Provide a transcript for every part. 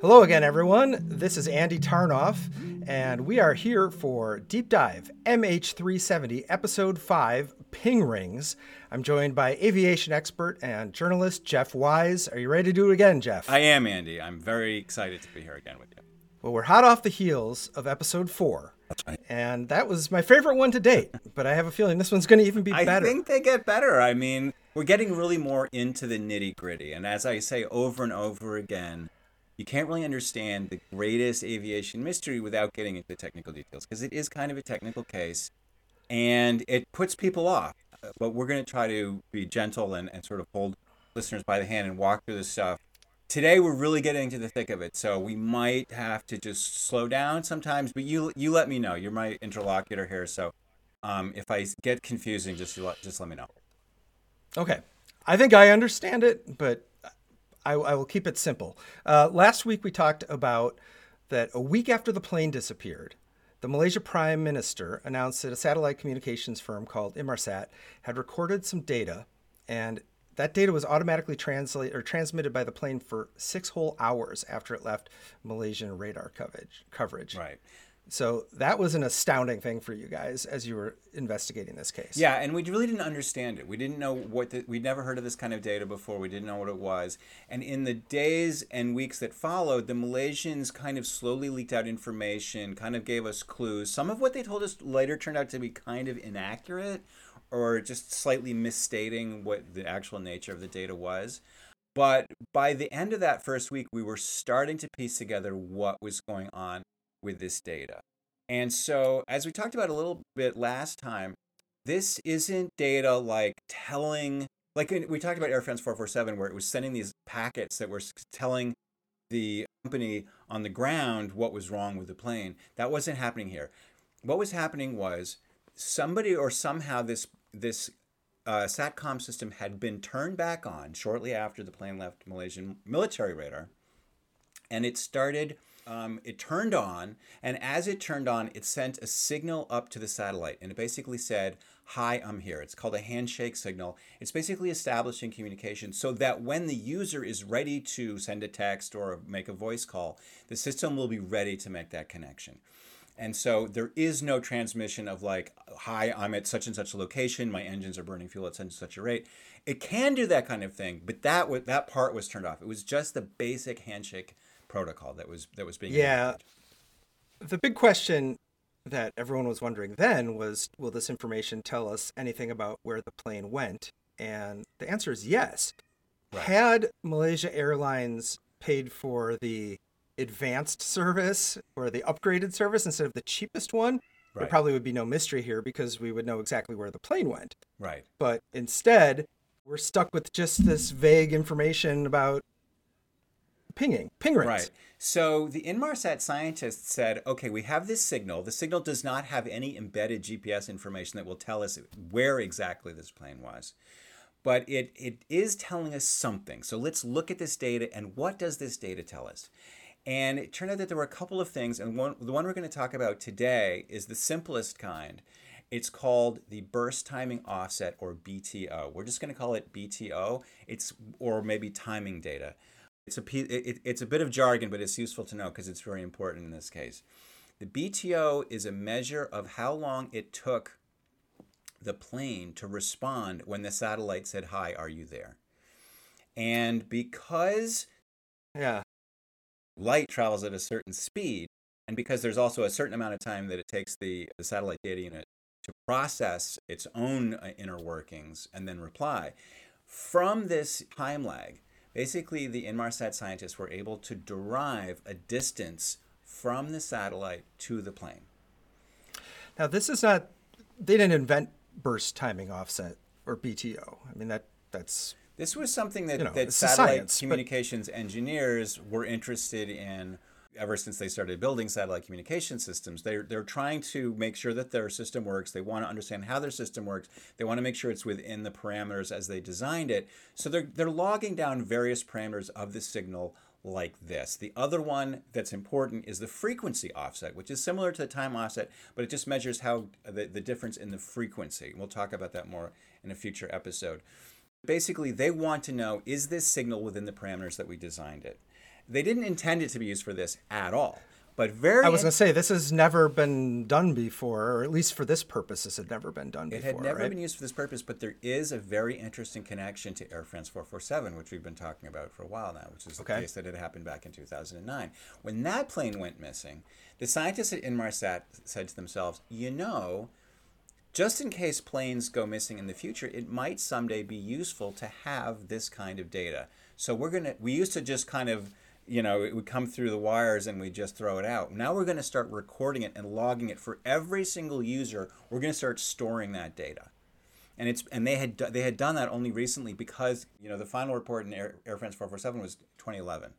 Hello again, everyone. This is Andy Tarnoff, and we are here for Deep Dive MH370, Episode 5 Ping Rings. I'm joined by aviation expert and journalist Jeff Wise. Are you ready to do it again, Jeff? I am, Andy. I'm very excited to be here again with you. Well, we're hot off the heels of Episode 4. And that was my favorite one to date, but I have a feeling this one's going to even be I better. I think they get better. I mean, we're getting really more into the nitty gritty. And as I say over and over again, you can't really understand the greatest aviation mystery without getting into technical details because it is kind of a technical case and it puts people off. But we're going to try to be gentle and, and sort of hold listeners by the hand and walk through this stuff. Today we're really getting into the thick of it, so we might have to just slow down sometimes. But you you let me know. You're my interlocutor here, so um, if I get confusing, just just let me know. Okay. I think I understand it, but I, I will keep it simple. Uh, last week we talked about that a week after the plane disappeared, the Malaysia Prime Minister announced that a satellite communications firm called Inmarsat had recorded some data, and that data was automatically translated or transmitted by the plane for six whole hours after it left Malaysian radar coverage. Coverage. Right. So that was an astounding thing for you guys as you were investigating this case. Yeah, and we really didn't understand it. We didn't know what the, we'd never heard of this kind of data before. We didn't know what it was. And in the days and weeks that followed, the Malaysians kind of slowly leaked out information, kind of gave us clues. Some of what they told us later turned out to be kind of inaccurate or just slightly misstating what the actual nature of the data was. But by the end of that first week, we were starting to piece together what was going on with this data. And so, as we talked about a little bit last time, this isn't data like telling, like we talked about Air France 447, where it was sending these packets that were telling the company on the ground what was wrong with the plane. That wasn't happening here. What was happening was somebody or somehow this this uh, satcom system had been turned back on shortly after the plane left Malaysian military radar, and it started. Um, it turned on, and as it turned on, it sent a signal up to the satellite, and it basically said, "Hi, I'm here." It's called a handshake signal. It's basically establishing communication so that when the user is ready to send a text or make a voice call, the system will be ready to make that connection. And so there is no transmission of like, hi, I'm at such and such a location, my engines are burning fuel at such and such a rate. It can do that kind of thing, but that that part was turned off. It was just the basic handshake protocol that was that was being Yeah. the big question that everyone was wondering then was will this information tell us anything about where the plane went and the answer is yes Right. had malaysia airlines paid for the advanced service or the upgraded service instead of the cheapest one there probably would be no mystery here because we would know exactly where the plane went Right. but instead we're stuck with just this vague information about pinging ping rings Right. So the Inmarsat scientists said, okay, we have this signal. The signal does not have any embedded GPS information that will tell us where exactly this plane was. But it, it is telling us something. So let's look at this data and what does this data tell us? And it turned out that there were a couple of things, and one, the one we're going to talk about today is the simplest kind. It's called the burst timing offset or BTO. We're just going to call it BTO. It's or maybe timing data. It's a it, it's a bit of jargon, but it's useful to know because it's very important in this case. The BTO is a measure of how long it took the plane to respond when the satellite said, "Hi, are you there?" And because yeah light travels at a certain speed, and because there's also a certain amount of time that it takes the, the satellite data unit to process its own uh, inner workings and then reply, from this time lag, basically the Inmarsat scientists were able to derive a distance from the satellite to the plane. Now, this is not, they didn't invent burst timing offset or BTO. I mean, that that's, This was something that, You know, that satellite science, but- communications engineers were interested in ever since they started building satellite communication systems. They're, they're trying to make sure that their system works. They want to understand how their system works. They want to make sure it's within the parameters as they designed it. So they're, they're logging down various parameters of the signal like this. The other one that's important is the frequency offset, which is similar to the time offset, but it just measures how the, the difference in the frequency. We'll talk about that more in a future episode basically they want to know is this signal within the parameters that we designed it They didn't intend it to be used for this at all. But very I was going to say this has never been done before, or at least for this purpose, this had never been done before. it had never right? been used for this purpose, but there is a very interesting connection to Air France 447, which we've been talking about for a while now, which is the Okay. case that had happened back in 2009. When that plane went missing, the scientists at Inmarsat said to themselves, you know, just in case planes go missing in the future, it might someday be useful to have this kind of data. So we're going to, we used to just kind of, you know, it would come through the wires and we just throw it out. Now we're going to start recording it and logging it for every single user. We're going to start storing that data. And it's and they had they had done that only recently because you know the final report in Air, Air France 447 was 2011.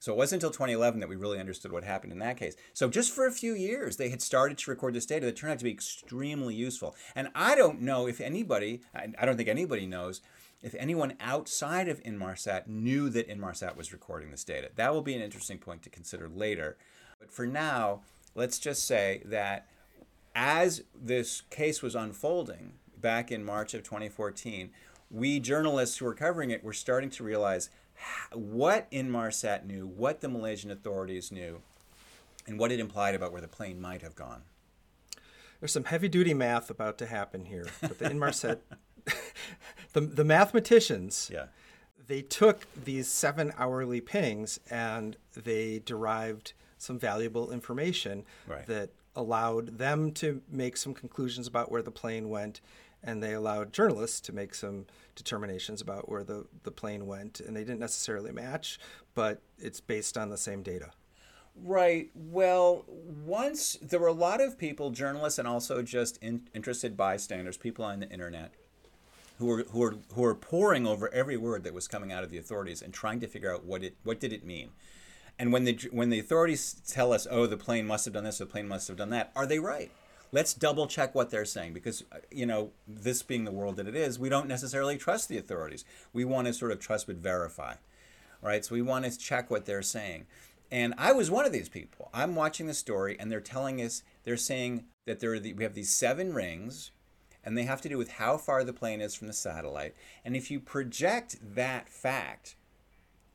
So it wasn't until 2011 that we really understood what happened in that case. So just for a few years, they had started to record this data that turned out to be extremely useful. And I don't know if anybody, I I don't think anybody knows, if anyone outside of Inmarsat knew that Inmarsat was recording this data. That will be an interesting point to consider later. But for now, let's just say that as this case was unfolding back in March of 2014, we journalists who were covering it were starting to realize what Inmarsat knew, what the Malaysian authorities knew, and what it implied about where the plane might have gone. There's some heavy duty math about to happen here. But the Inmarsat, the, the mathematicians, Yeah. they took these seven hourly pings and they derived some valuable information Right. that allowed them to make some conclusions about where the plane went and they allowed journalists to make some determinations about where the, the plane went and they didn't necessarily match but it's based on the same data Right. Well, once there were a lot of people, journalists, and also just in, interested bystanders, people on the internet, who were who were who were poring over every word that was coming out of the authorities and trying to figure out what it what did it mean. And when the when the authorities tell us, oh, the plane must have done this, the plane must have done that, are they right? Let's double check what they're saying because uh, you know this being the world that it is, we don't necessarily trust the authorities. We want to sort of trust but verify right? So we want to check what they're saying. And I was one of these people. I'm watching the story, and they're telling us they're saying that there are the, we have these seven rings, and they have to do with how far the plane is from the satellite. And if you project that fact,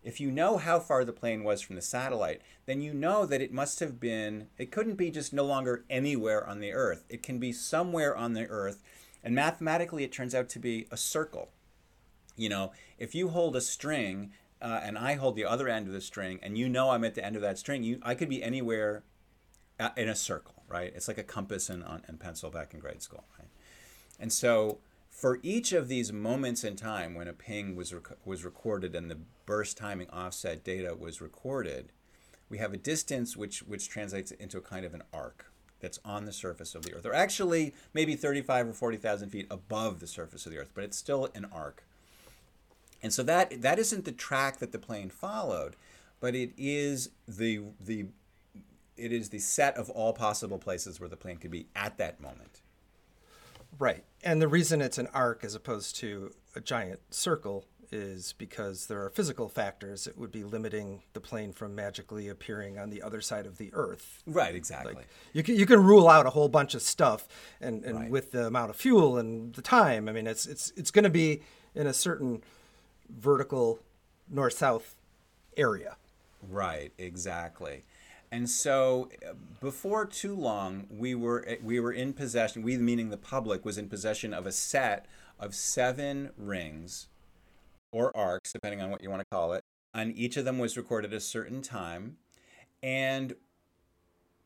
if you know how far the plane was from the satellite, then you know that it must have been, it couldn't be just no longer anywhere on the Earth. It can be somewhere on the Earth. And mathematically, it turns out to be a circle you know, if you hold a string uh, and I hold the other end of the string, and you know I'm at the end of that string, you I could be anywhere uh, in a circle, right? It's like a compass and, and pencil back in grade school, right? And so for each of these moments in time when a ping was rec- was recorded and the burst timing offset data was recorded, we have a distance which which translates into a kind of an arc that's on the surface of the Earth, or actually maybe 35 or 40,000 feet above the surface of the Earth, but it's still an arc. And so that that isn't the track that the plane followed, but it is the the it is the set of all possible places where the plane could be at that moment. Right. And the reason it's an arc as opposed to a giant circle is because there are physical factors that would be limiting the plane from magically appearing on the other side of the Earth. Right, exactly. You can, you can rule out a whole bunch of stuff, and, and Right. with the amount of fuel and the time, I mean, it's it's it's going to be in a certain vertical north-south area. Right, exactly. And so uh, before too long, we were we were in possession. We, meaning the public, was in possession of a set of seven rings, or arcs, depending on what you want to call it. And each of them was recorded a certain time, and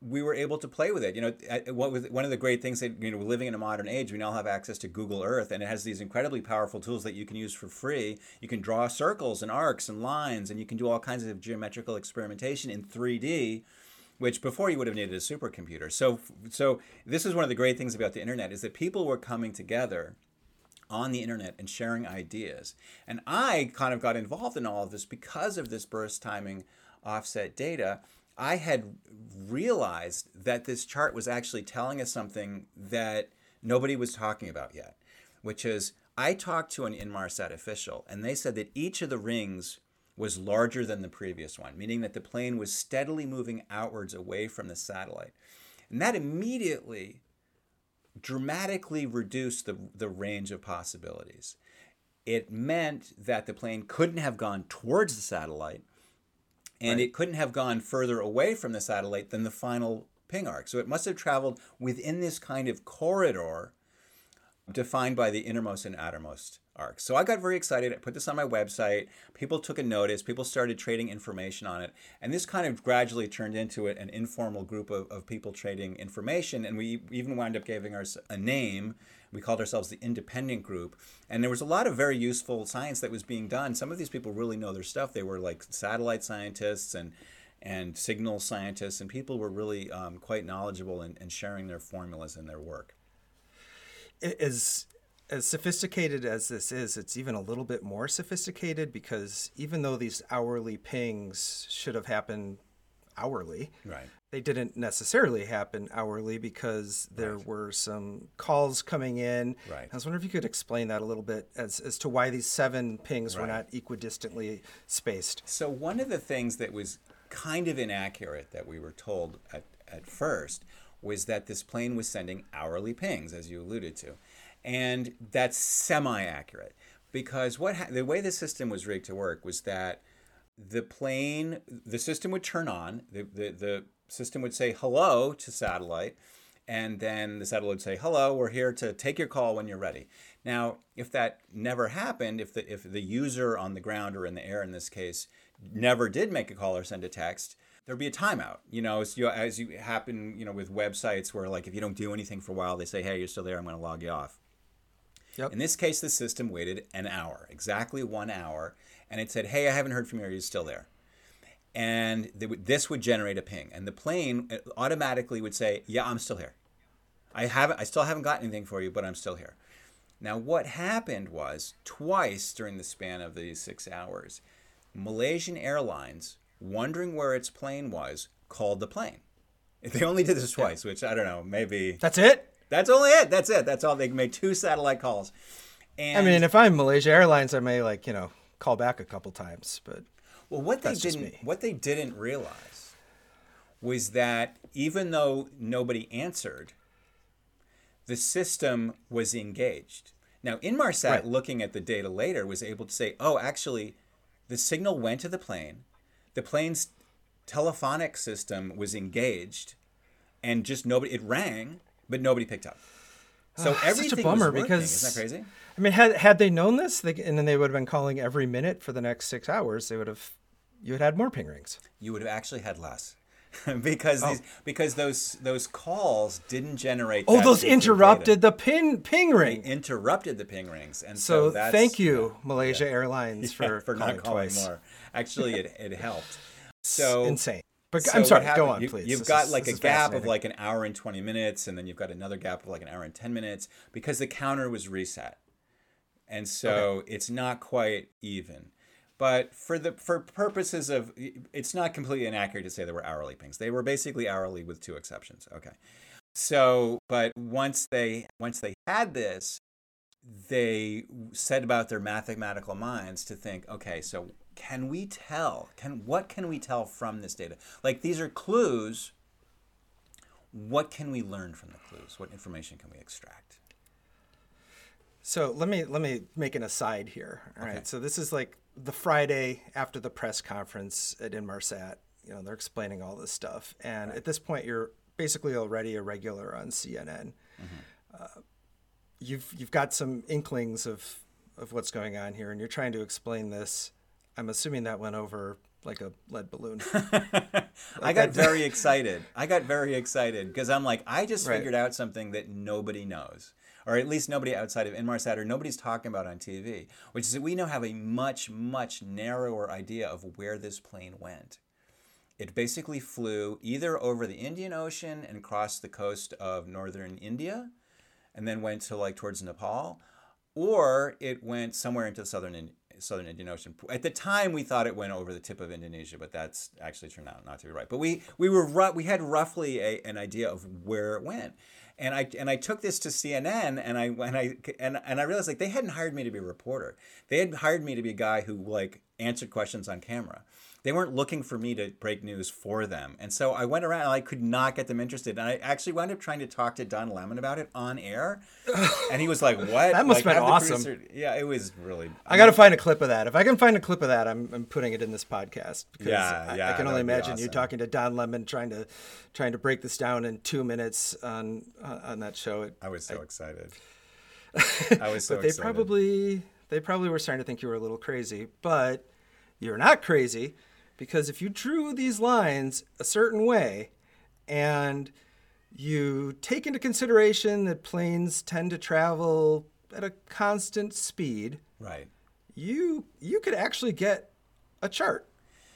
we were able to play with it. You know, what was one of the great things that you know, we're living in a modern age. We now have access to Google Earth, and it has these incredibly powerful tools that you can use for free. You can draw circles and arcs and lines, and you can do all kinds of geometrical experimentation in 3D, which before you would have needed a supercomputer. So, so this is one of the great things about the internet is that people were coming together on the internet and sharing ideas. And I kind of got involved in all of this because of this burst timing offset data. I had realized that this chart was actually telling us something that nobody was talking about yet, which is I talked to an Inmarsat official and they said that each of the rings was larger than the previous one, meaning that the plane was steadily moving outwards away from the satellite. And that immediately dramatically reduced the, the range of possibilities. It meant that the plane couldn't have gone towards the satellite. And it couldn't have gone further away from the satellite than the final ping arc. So it must have traveled within this kind of corridor defined by the innermost and outermost arcs. So I got very excited. I put this on my website. People took a notice. People started trading information on it. And this kind of gradually turned into an informal group of, of people trading information. And we even wound up giving ourselves a name. We called ourselves the Independent Group. And there was a lot of very useful science that was being done. Some of these people really know their stuff. They were like satellite scientists and and signal scientists, and people were really um, quite knowledgeable and sharing their formulas and their work as as sophisticated as this is, it's even a little bit more sophisticated because even though these hourly pings should have happened hourly, right. they didn't necessarily happen hourly because there right. were some calls coming in. Right. I was wondering if you could explain that a little bit as, as to why these seven pings right. were not equidistantly spaced. So one of the things that was kind of inaccurate that we were told at, at first was that this plane was sending hourly pings, as you alluded to. And that's semi accurate because what ha- the way the system was rigged to work was that the plane, the system would turn on, the, the, the system would say hello to satellite, and then the satellite would say, hello, we're here to take your call when you're ready. Now, if that never happened, if the, if the user on the ground or in the air in this case never did make a call or send a text, there'd be a timeout. You know, as you as you happen, you know, with websites where like if you don't do anything for a while, they say, "Hey, you're still there. I'm going to log you off." Yep. In this case, the system waited an hour, exactly one hour, and it said, "Hey, I haven't heard from you. Are you still there?" And this would generate a ping, and the plane automatically would say, "Yeah, I'm still here. I haven't. I still haven't got anything for you, but I'm still here." Now, what happened was twice during the span of these six hours, Malaysian Airlines wondering where its plane was, called the plane. They only did this twice, which I don't know, maybe. That's it? That's only it. That's it. That's all. They made two satellite calls. And I mean, if I'm Malaysia Airlines, I may like you know call back a couple times, but well, what they didn't what they didn't realize was that even though nobody answered, the system was engaged. Now, Inmarsat, right. looking at the data later, was able to say, "Oh, actually, the signal went to the plane the plane's telephonic system was engaged and just nobody it rang but nobody picked up so oh, everything such a bummer because isn't that crazy i mean had had they known this they, and then they would have been calling every minute for the next six hours they would have you would have had more ping rings you would have actually had less because oh. these because those those calls didn't generate. Oh, those interrupted data. the pin ping ring. They interrupted the ping rings, and so, so thank you, yeah, Malaysia yeah. Airlines, for yeah, for not calling twice. more. Actually, it, it helped. So insane. But so I'm sorry, go on, please. You, have got is, like a gap of like an hour and 20 minutes, and then you've got another gap of like an hour and 10 minutes because the counter was reset. And so okay. it's not quite even. But for the for purposes of it's not completely inaccurate to say there were hourly pings. They were basically hourly with two exceptions. Okay. So, but once they once they had this, they set about their mathematical minds to think, okay, so can we tell? Can what can we tell from this data? Like these are clues. What can we learn from the clues? What information can we extract? So let me let me make an aside here. All okay. right. So this is like the Friday after the press conference at Inmarsat. You know, they're explaining all this stuff, and right. at this point, you're basically already a regular on CNN. Mm-hmm. Uh, you've you've got some inklings of of what's going on here, and you're trying to explain this. I'm assuming that went over like a lead balloon. like I got very excited. I got very excited because I'm like, I just right. figured out something that nobody knows, or at least nobody outside of Inmarsat or nobody's talking about on TV, which is that we now have a much, much narrower idea of where this plane went. It basically flew either over the Indian Ocean and crossed the coast of northern India and then went to like towards Nepal, or it went somewhere into the southern southern Indian Ocean. At the time, we thought it went over the tip of Indonesia, but that's actually turned out not to be right. But we we were we had roughly a, an idea of where it went, And I and I took this to CNN and I and I and, and I realized like they hadn't hired me to be a reporter. They had hired me to be a guy who like answered questions on camera they weren't looking for me to break news for them. And so I went around and I could not get them interested. And I actually wound up trying to talk to Don Lemon about it on air. And he was like, What? that must like, have been awesome. Producer... Yeah, it was really. I got to find a clip of that. If I can find a clip of that, I'm, I'm putting it in this podcast. Because yeah, yeah. I, I can only imagine awesome. you talking to Don Lemon trying to trying to break this down in two minutes on on that show. It, I was so I, excited. I was so but they excited. probably they probably were starting to think you were a little crazy, but you're not crazy because if you drew these lines a certain way and you take into consideration that planes tend to travel at a constant speed, right? You you could actually get a chart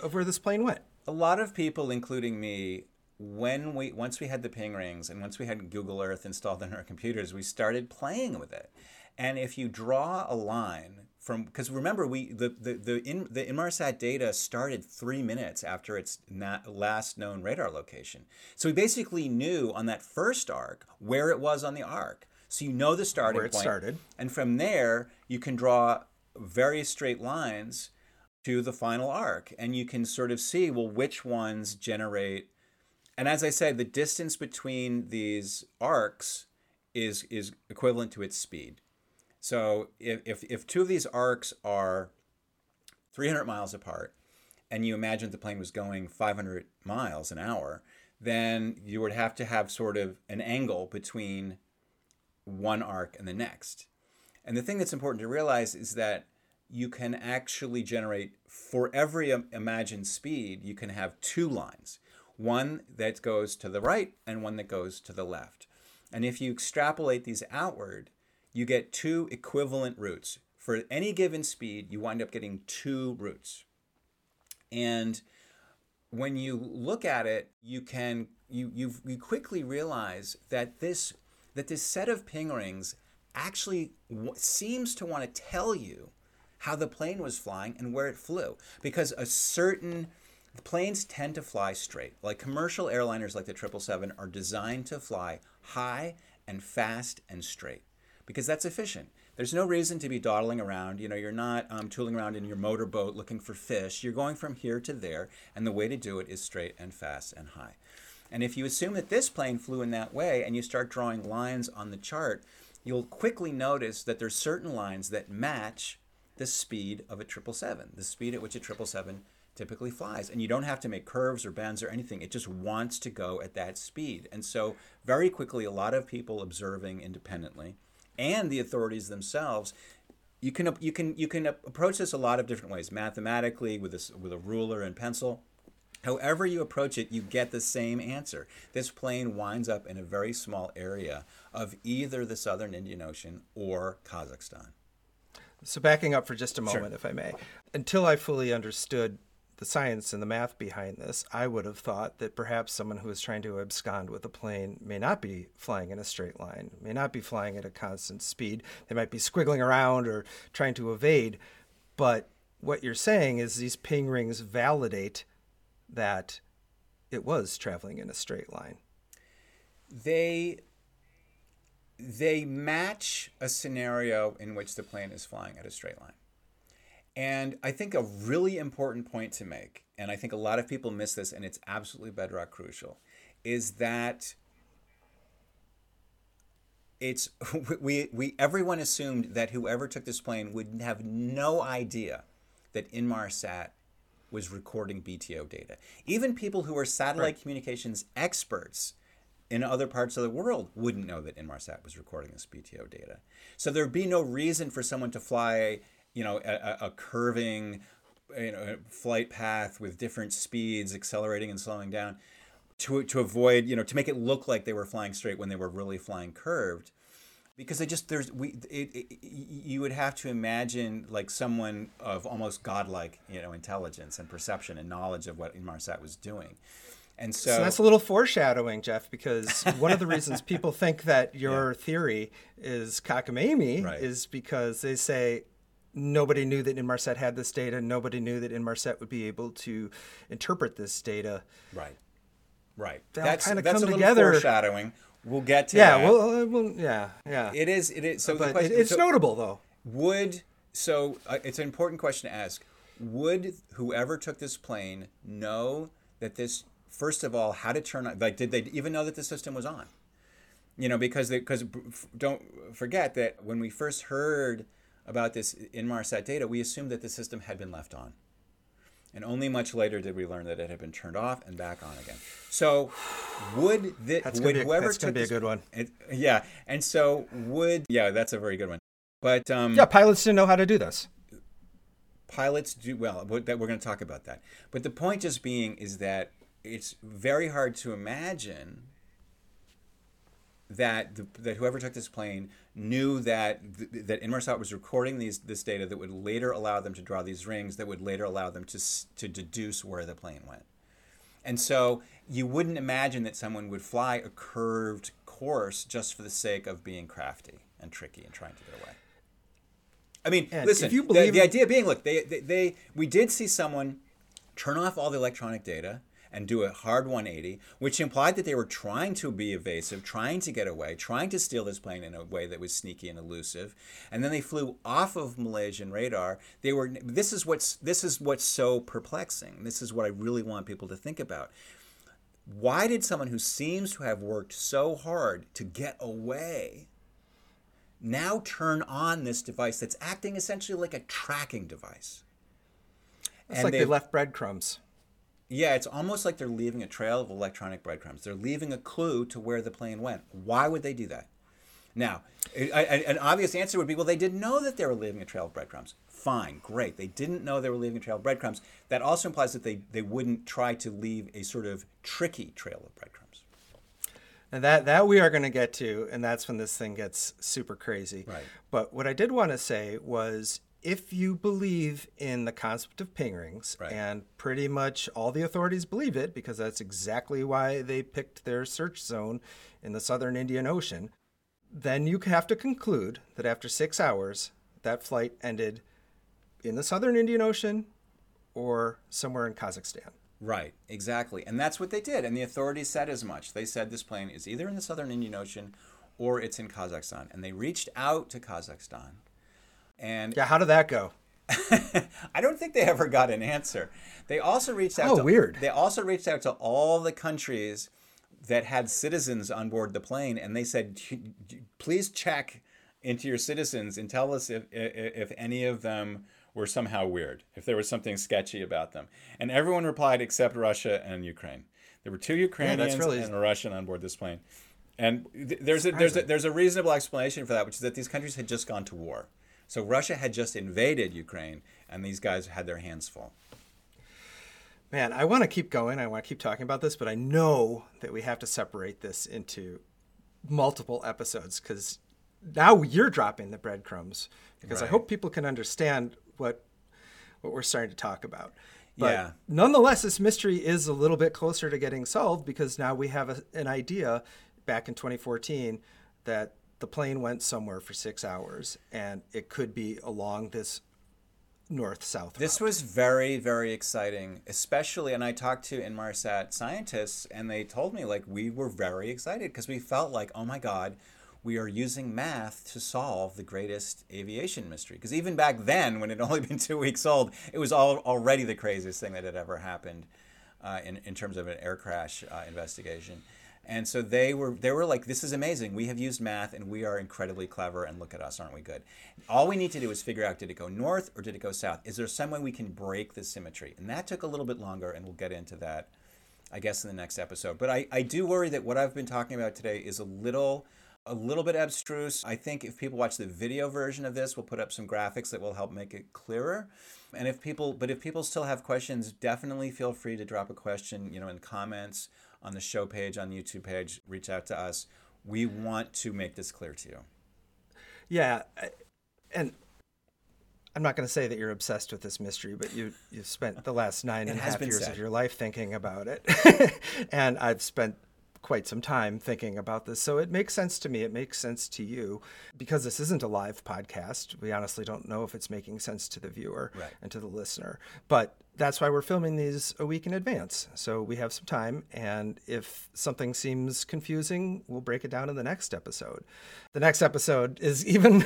of where this plane went. A lot of people, including me, when we once we had the ping rings and once we had Google Earth installed on our computers, we started playing with it. And if you draw a line from because remember we the the the, in, the Inmarsat data started three minutes after its last known radar location. So we basically knew on that first arc where it was on the arc. So you know the starting where it point, started, and from there you can draw very straight lines to the final arc, and you can sort of see well which ones generate. And as I said, the distance between these arcs is is equivalent to its speed. So if, if, if two of these arcs are 300 miles apart, and you imagine the plane was going 500 miles an hour, then you would have to have sort of an angle between one arc and the next. And the thing that's important to realize is that you can actually generate, for every imagined speed, you can have two lines one that goes to the right and one that goes to the left. And if you extrapolate these outward, you get two equivalent routes. For any given speed, you wind up getting two routes. And when you look at it, you can you you you quickly realize that this that this set of ping rings actually w- seems to want to tell you how the plane was flying and where it flew because a certain planes tend to fly straight like commercial airliners like the 777 are designed to fly high and fast and straight because that's efficient. There's no reason to be dawdling around. You know, you're not um, tooling around in your motorboat looking for fish. You're going from here to there, and the way to do it is straight and fast and high. And if you assume that this plane flew in that way and you start drawing lines on the chart, you'll quickly notice that there's certain lines that match the speed of a 777, the speed at which a 777 typically flies. And you don't have to make curves or bends or anything. It just wants to go at that speed. And so, very quickly, a lot of people observing independently and the authorities themselves you can you can you can approach this a lot of different ways mathematically with a, with a ruler and pencil. However you approach it you get the same answer. This plane winds up in a very small area of either the southern indian ocean or kazakhstan. So backing up for just a moment sure. if i may. Until i fully understood the science and the math behind this, I would have thought that perhaps someone who is trying to abscond with a plane may not be flying in a straight line, may not be flying at a constant speed. They might be squiggling around or trying to evade. But what you're saying is these ping rings validate that it was traveling in a straight line. They they match a scenario in which the plane is flying at a straight line. And I think a really important point to make, and I think a lot of people miss this, and it's absolutely bedrock crucial, is that it's we we everyone assumed that whoever took this plane would have no idea that Inmarsat was recording BTO data. Even people who are satellite right. communications experts in other parts of the world wouldn't know that Inmarsat was recording this BTO data. So there'd be no reason for someone to fly you know a, a curving you know flight path with different speeds accelerating and slowing down to to avoid you know to make it look like they were flying straight when they were really flying curved because they just there's we it, it, you would have to imagine like someone of almost godlike you know intelligence and perception and knowledge of what Inmarsat was doing. And so, so, that's a little foreshadowing, Jeff, because one of the reasons people think that your yeah. theory is cockamamie right. is because they say, nobody knew that Inmarsat had this data. Nobody knew that Inmarsat would be able to interpret this data. Right. Right. They'll that's kind of come a together. foreshadowing. We'll get to Yeah, that. well, uh, well, yeah, yeah. it is. It is. So but question, it's so notable though. would so uh, it's an important question to ask. Would whoever took this plane know that this? First of all, how to turn on? Like, did they even know that the system was on? You know, because they because don't forget that when we first heard about this Inmarsat data, we assumed that the system had been left on. And only much later did we learn that it had been turned off and back on again. So, would the, That's would gonna be, whoever that's gonna be a good one. it, yeah, and so would yeah, that's a very good one. But um, Yeah, pilots didn't know how to do this. pilots do well. That we're going to talk about that. But the point just being is that it's very hard to imagine that the, that whoever took this plane knew that th- that Inmarsat was recording these this data that would later allow them to draw these rings that would later allow them to to deduce where the plane went. And so you wouldn't imagine that someone would fly a curved course just for the sake of being crafty and tricky and trying to get away. I mean, And listen. if you the- the, idea being, look, they, they, they we did see someone turn off all the electronic data and do a hard 180, which implied that they were trying to be evasive, trying to get away, trying to steal this plane in a way that was sneaky and elusive. And then they flew off of Malaysian radar. They were this is what's this is what's so perplexing. This is what I really want people to think about. Why did someone who seems to have worked so hard to get away now turn on this device that's acting essentially like a tracking device? It's And like they they- left breadcrumbs. Yeah, it's almost like they're leaving a trail of electronic breadcrumbs. They're leaving a clue to where the plane went. Why would they do that? Now, a- an obvious answer would be well, they didn't know that they were leaving a trail of breadcrumbs. Fine, great. They didn't know they were leaving a trail of breadcrumbs. That also implies that they, they wouldn't try to leave a sort of tricky trail of breadcrumbs. And that that we are going to get to, and that's when this thing gets super crazy. Right. But what I did want to say was, if you believe in the concept of ping rings, Right. and pretty much all the authorities believe it, because that's exactly why they picked their search zone in the southern Indian Ocean, then you have to conclude that after six hours, that flight ended in the southern Indian Ocean or somewhere in Kazakhstan. Right, exactly. And that's what they did. And the authorities said as much. They said this plane is either in the southern Indian Ocean or it's in Kazakhstan. And they reached out to Kazakhstan. And Yeah, how did that go? I don't think they ever got an answer. They also reached out Oh, to weird. They also reached out to all the countries that had citizens on board the plane and they said please check into your citizens and tell us if if, if any of them were somehow weird, if there was something sketchy about them. And everyone replied except Russia and Ukraine. There were two Ukrainians really- and a Russian on board this plane. And th- there's a, there's a, there's a reasonable explanation for that, which is that these countries had just gone to war. So Russia had just invaded Ukraine, and these guys had their hands full. Man, I want to keep going. I want to keep talking about this, but I know that we have to separate this into multiple episodes because now you're dropping the breadcrumbs because I hope people can understand what what we're starting to talk about. But Yeah. nonetheless, this mystery is a little bit closer to getting solved because now we have a, an idea back in 2014 that the plane went somewhere for six hours and it could be along this north south This was very, very exciting, especially, and I talked to Inmarsat scientists, and they told me like we were very excited because we felt like, oh my God, we are using math to solve the greatest aviation mystery. Because even back then, when it had only been two weeks old, it was all, already the craziest thing that had ever happened uh, in, in terms of an air crash uh, investigation. And so they were they were like, this is amazing. We have used math and we are incredibly clever and look at us, aren't we good? All we need to do is figure out did it go north or did it go south? Is there some way we can break the symmetry? And that took a little bit longer and we'll get into that I guess in the next episode. But I, I do worry that what I've been talking about today is a little a little bit abstruse. I think if people watch the video version of this, we'll put up some graphics that will help make it clearer. And if people but if people still have questions, definitely feel free to drop a question, you know, in comments on the show page, on the YouTube page, reach out to us. We want to make this clear to you. Yeah, and I'm not going to say that you're obsessed with this mystery, but you you've spent the last nine and a half years of your life thinking about it, and I've spent quite some time thinking about this. So it makes sense to me. It makes sense to you. Because this isn't a live podcast, we honestly don't know if it's making sense to the viewer Right. and to the listener. But that's why we're filming these a week in advance. So we have some time. And if something seems confusing, we'll break it down in the next episode. The next episode is even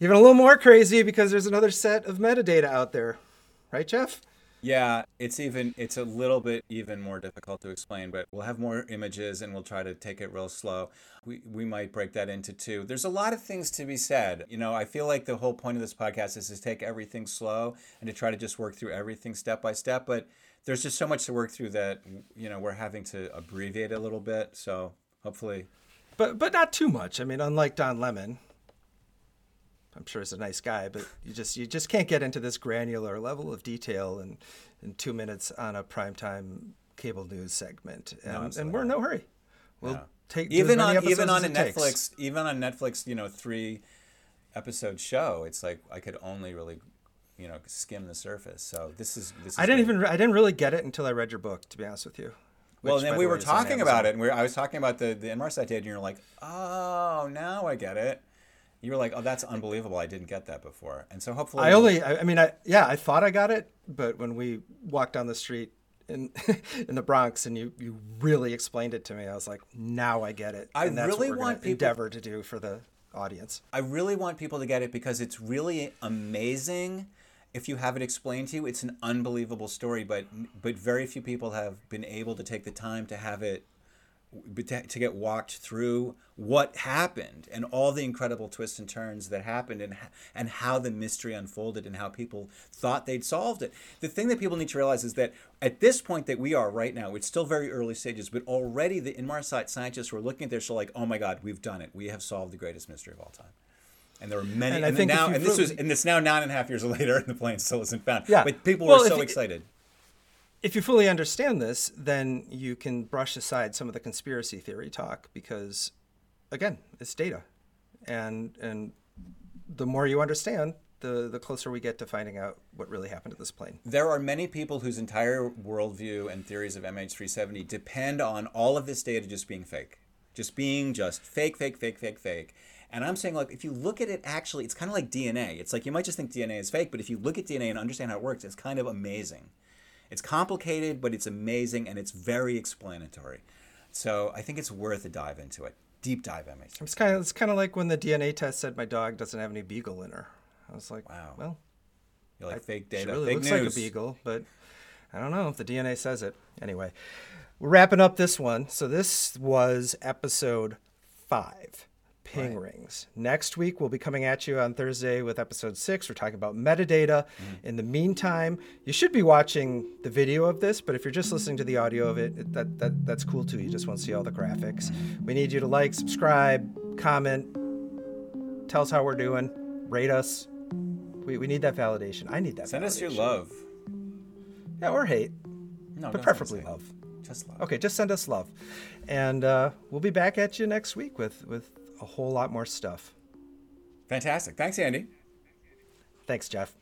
even a little more crazy because there's another set of metadata out there. Right, Jeff? Yeah, it's even it's a little bit even more difficult to explain, but we'll have more images and we'll try to take it real slow. We we might break that into two. There's a lot of things to be said. You know, I feel like the whole point of this podcast is to take everything slow and to try to just work through everything step by step, but there's just so much to work through that you know, we're having to abbreviate a little bit. So, hopefully but but not too much. I mean, unlike Don Lemon, I'm sure he's a nice guy, but you just you just can't get into this granular level of detail in in two minutes on a primetime cable news segment, and, and we're in no hurry. We'll Yeah. take even on even on it takes. Netflix even on Netflix, you know, three episode show, it's like I could only really, you know, skim the surface. So this is this. Is I didn't great. even I didn't really get it until I read your book. To be honest with you. Well, which, then we the were way, talking about it, and we were, I was talking about the the Inmarsat data, and you're like, oh, now I get it. You were like, oh, that's unbelievable. I didn't get that before, and so hopefully, I only, I, I mean, I yeah, I thought I got it, but when we walked down the street in in the Bronx and you you really explained it to me, I was like, now I get it. I and that's really what we're want people- endeavor to do for the audience. I really want people to get it because it's really amazing. If you have it explained to you, it's an unbelievable story, but but very few people have been able to take the time to have it to, get walked through what happened and all the incredible twists and turns that happened and and how the mystery unfolded and how people thought they'd solved it. The thing that people need to realize is that at this point that we are right now, it's still very early stages, but already the Inmarsat scientists were looking at this, like, oh my God, we've done it. We have solved the greatest mystery of all time. And there are many, And I and, think now, and this was, and it's now nine and a half years later, and the plane still isn't found. Yeah. but people Well, were so you- excited. If you fully understand this, then you can brush aside some of the conspiracy theory talk because, again, it's data, and and the more you understand, the the closer we get to finding out what really happened to this plane. There are many people whose entire worldview and theories of MH370 depend on all of this data just being fake. Just being just fake, fake, fake, fake, fake. And I'm saying, like, if you look at it actually, it's kind of like DNA. It's like you might just think DNA is fake, but if you look at DNA and understand how it works, it's kind of amazing. It's complicated, but it's amazing and it's very explanatory. So I think it's worth a dive into it. Deep dive MH370. It's kind of it's kind of like when the DNA test said my dog doesn't have any beagle in her. I was like, Wow. well, You're like fake she really fake looks news. like a beagle, but I don't know if the DNA says it. Anyway, we're wrapping up this one. So this was episode five, ping rings. Next week we'll be coming at you on Thursday with episode six. We're talking about metadata. Mm-hmm. In the meantime, you should be watching the video of this, but if you're just listening to the audio of it, it- that, that that's cool too. You just won't see all the graphics. We need you to like, subscribe, comment, tell us how we're doing, rate us. We, we need that validation. I need that. Send us your love. Yeah, or hate, No, but preferably love. Just love. Okay, just send us love, and uh, we'll be back at you next week with with a whole lot more stuff. Fantastic. Thanks, Andy. Thanks, Jeff.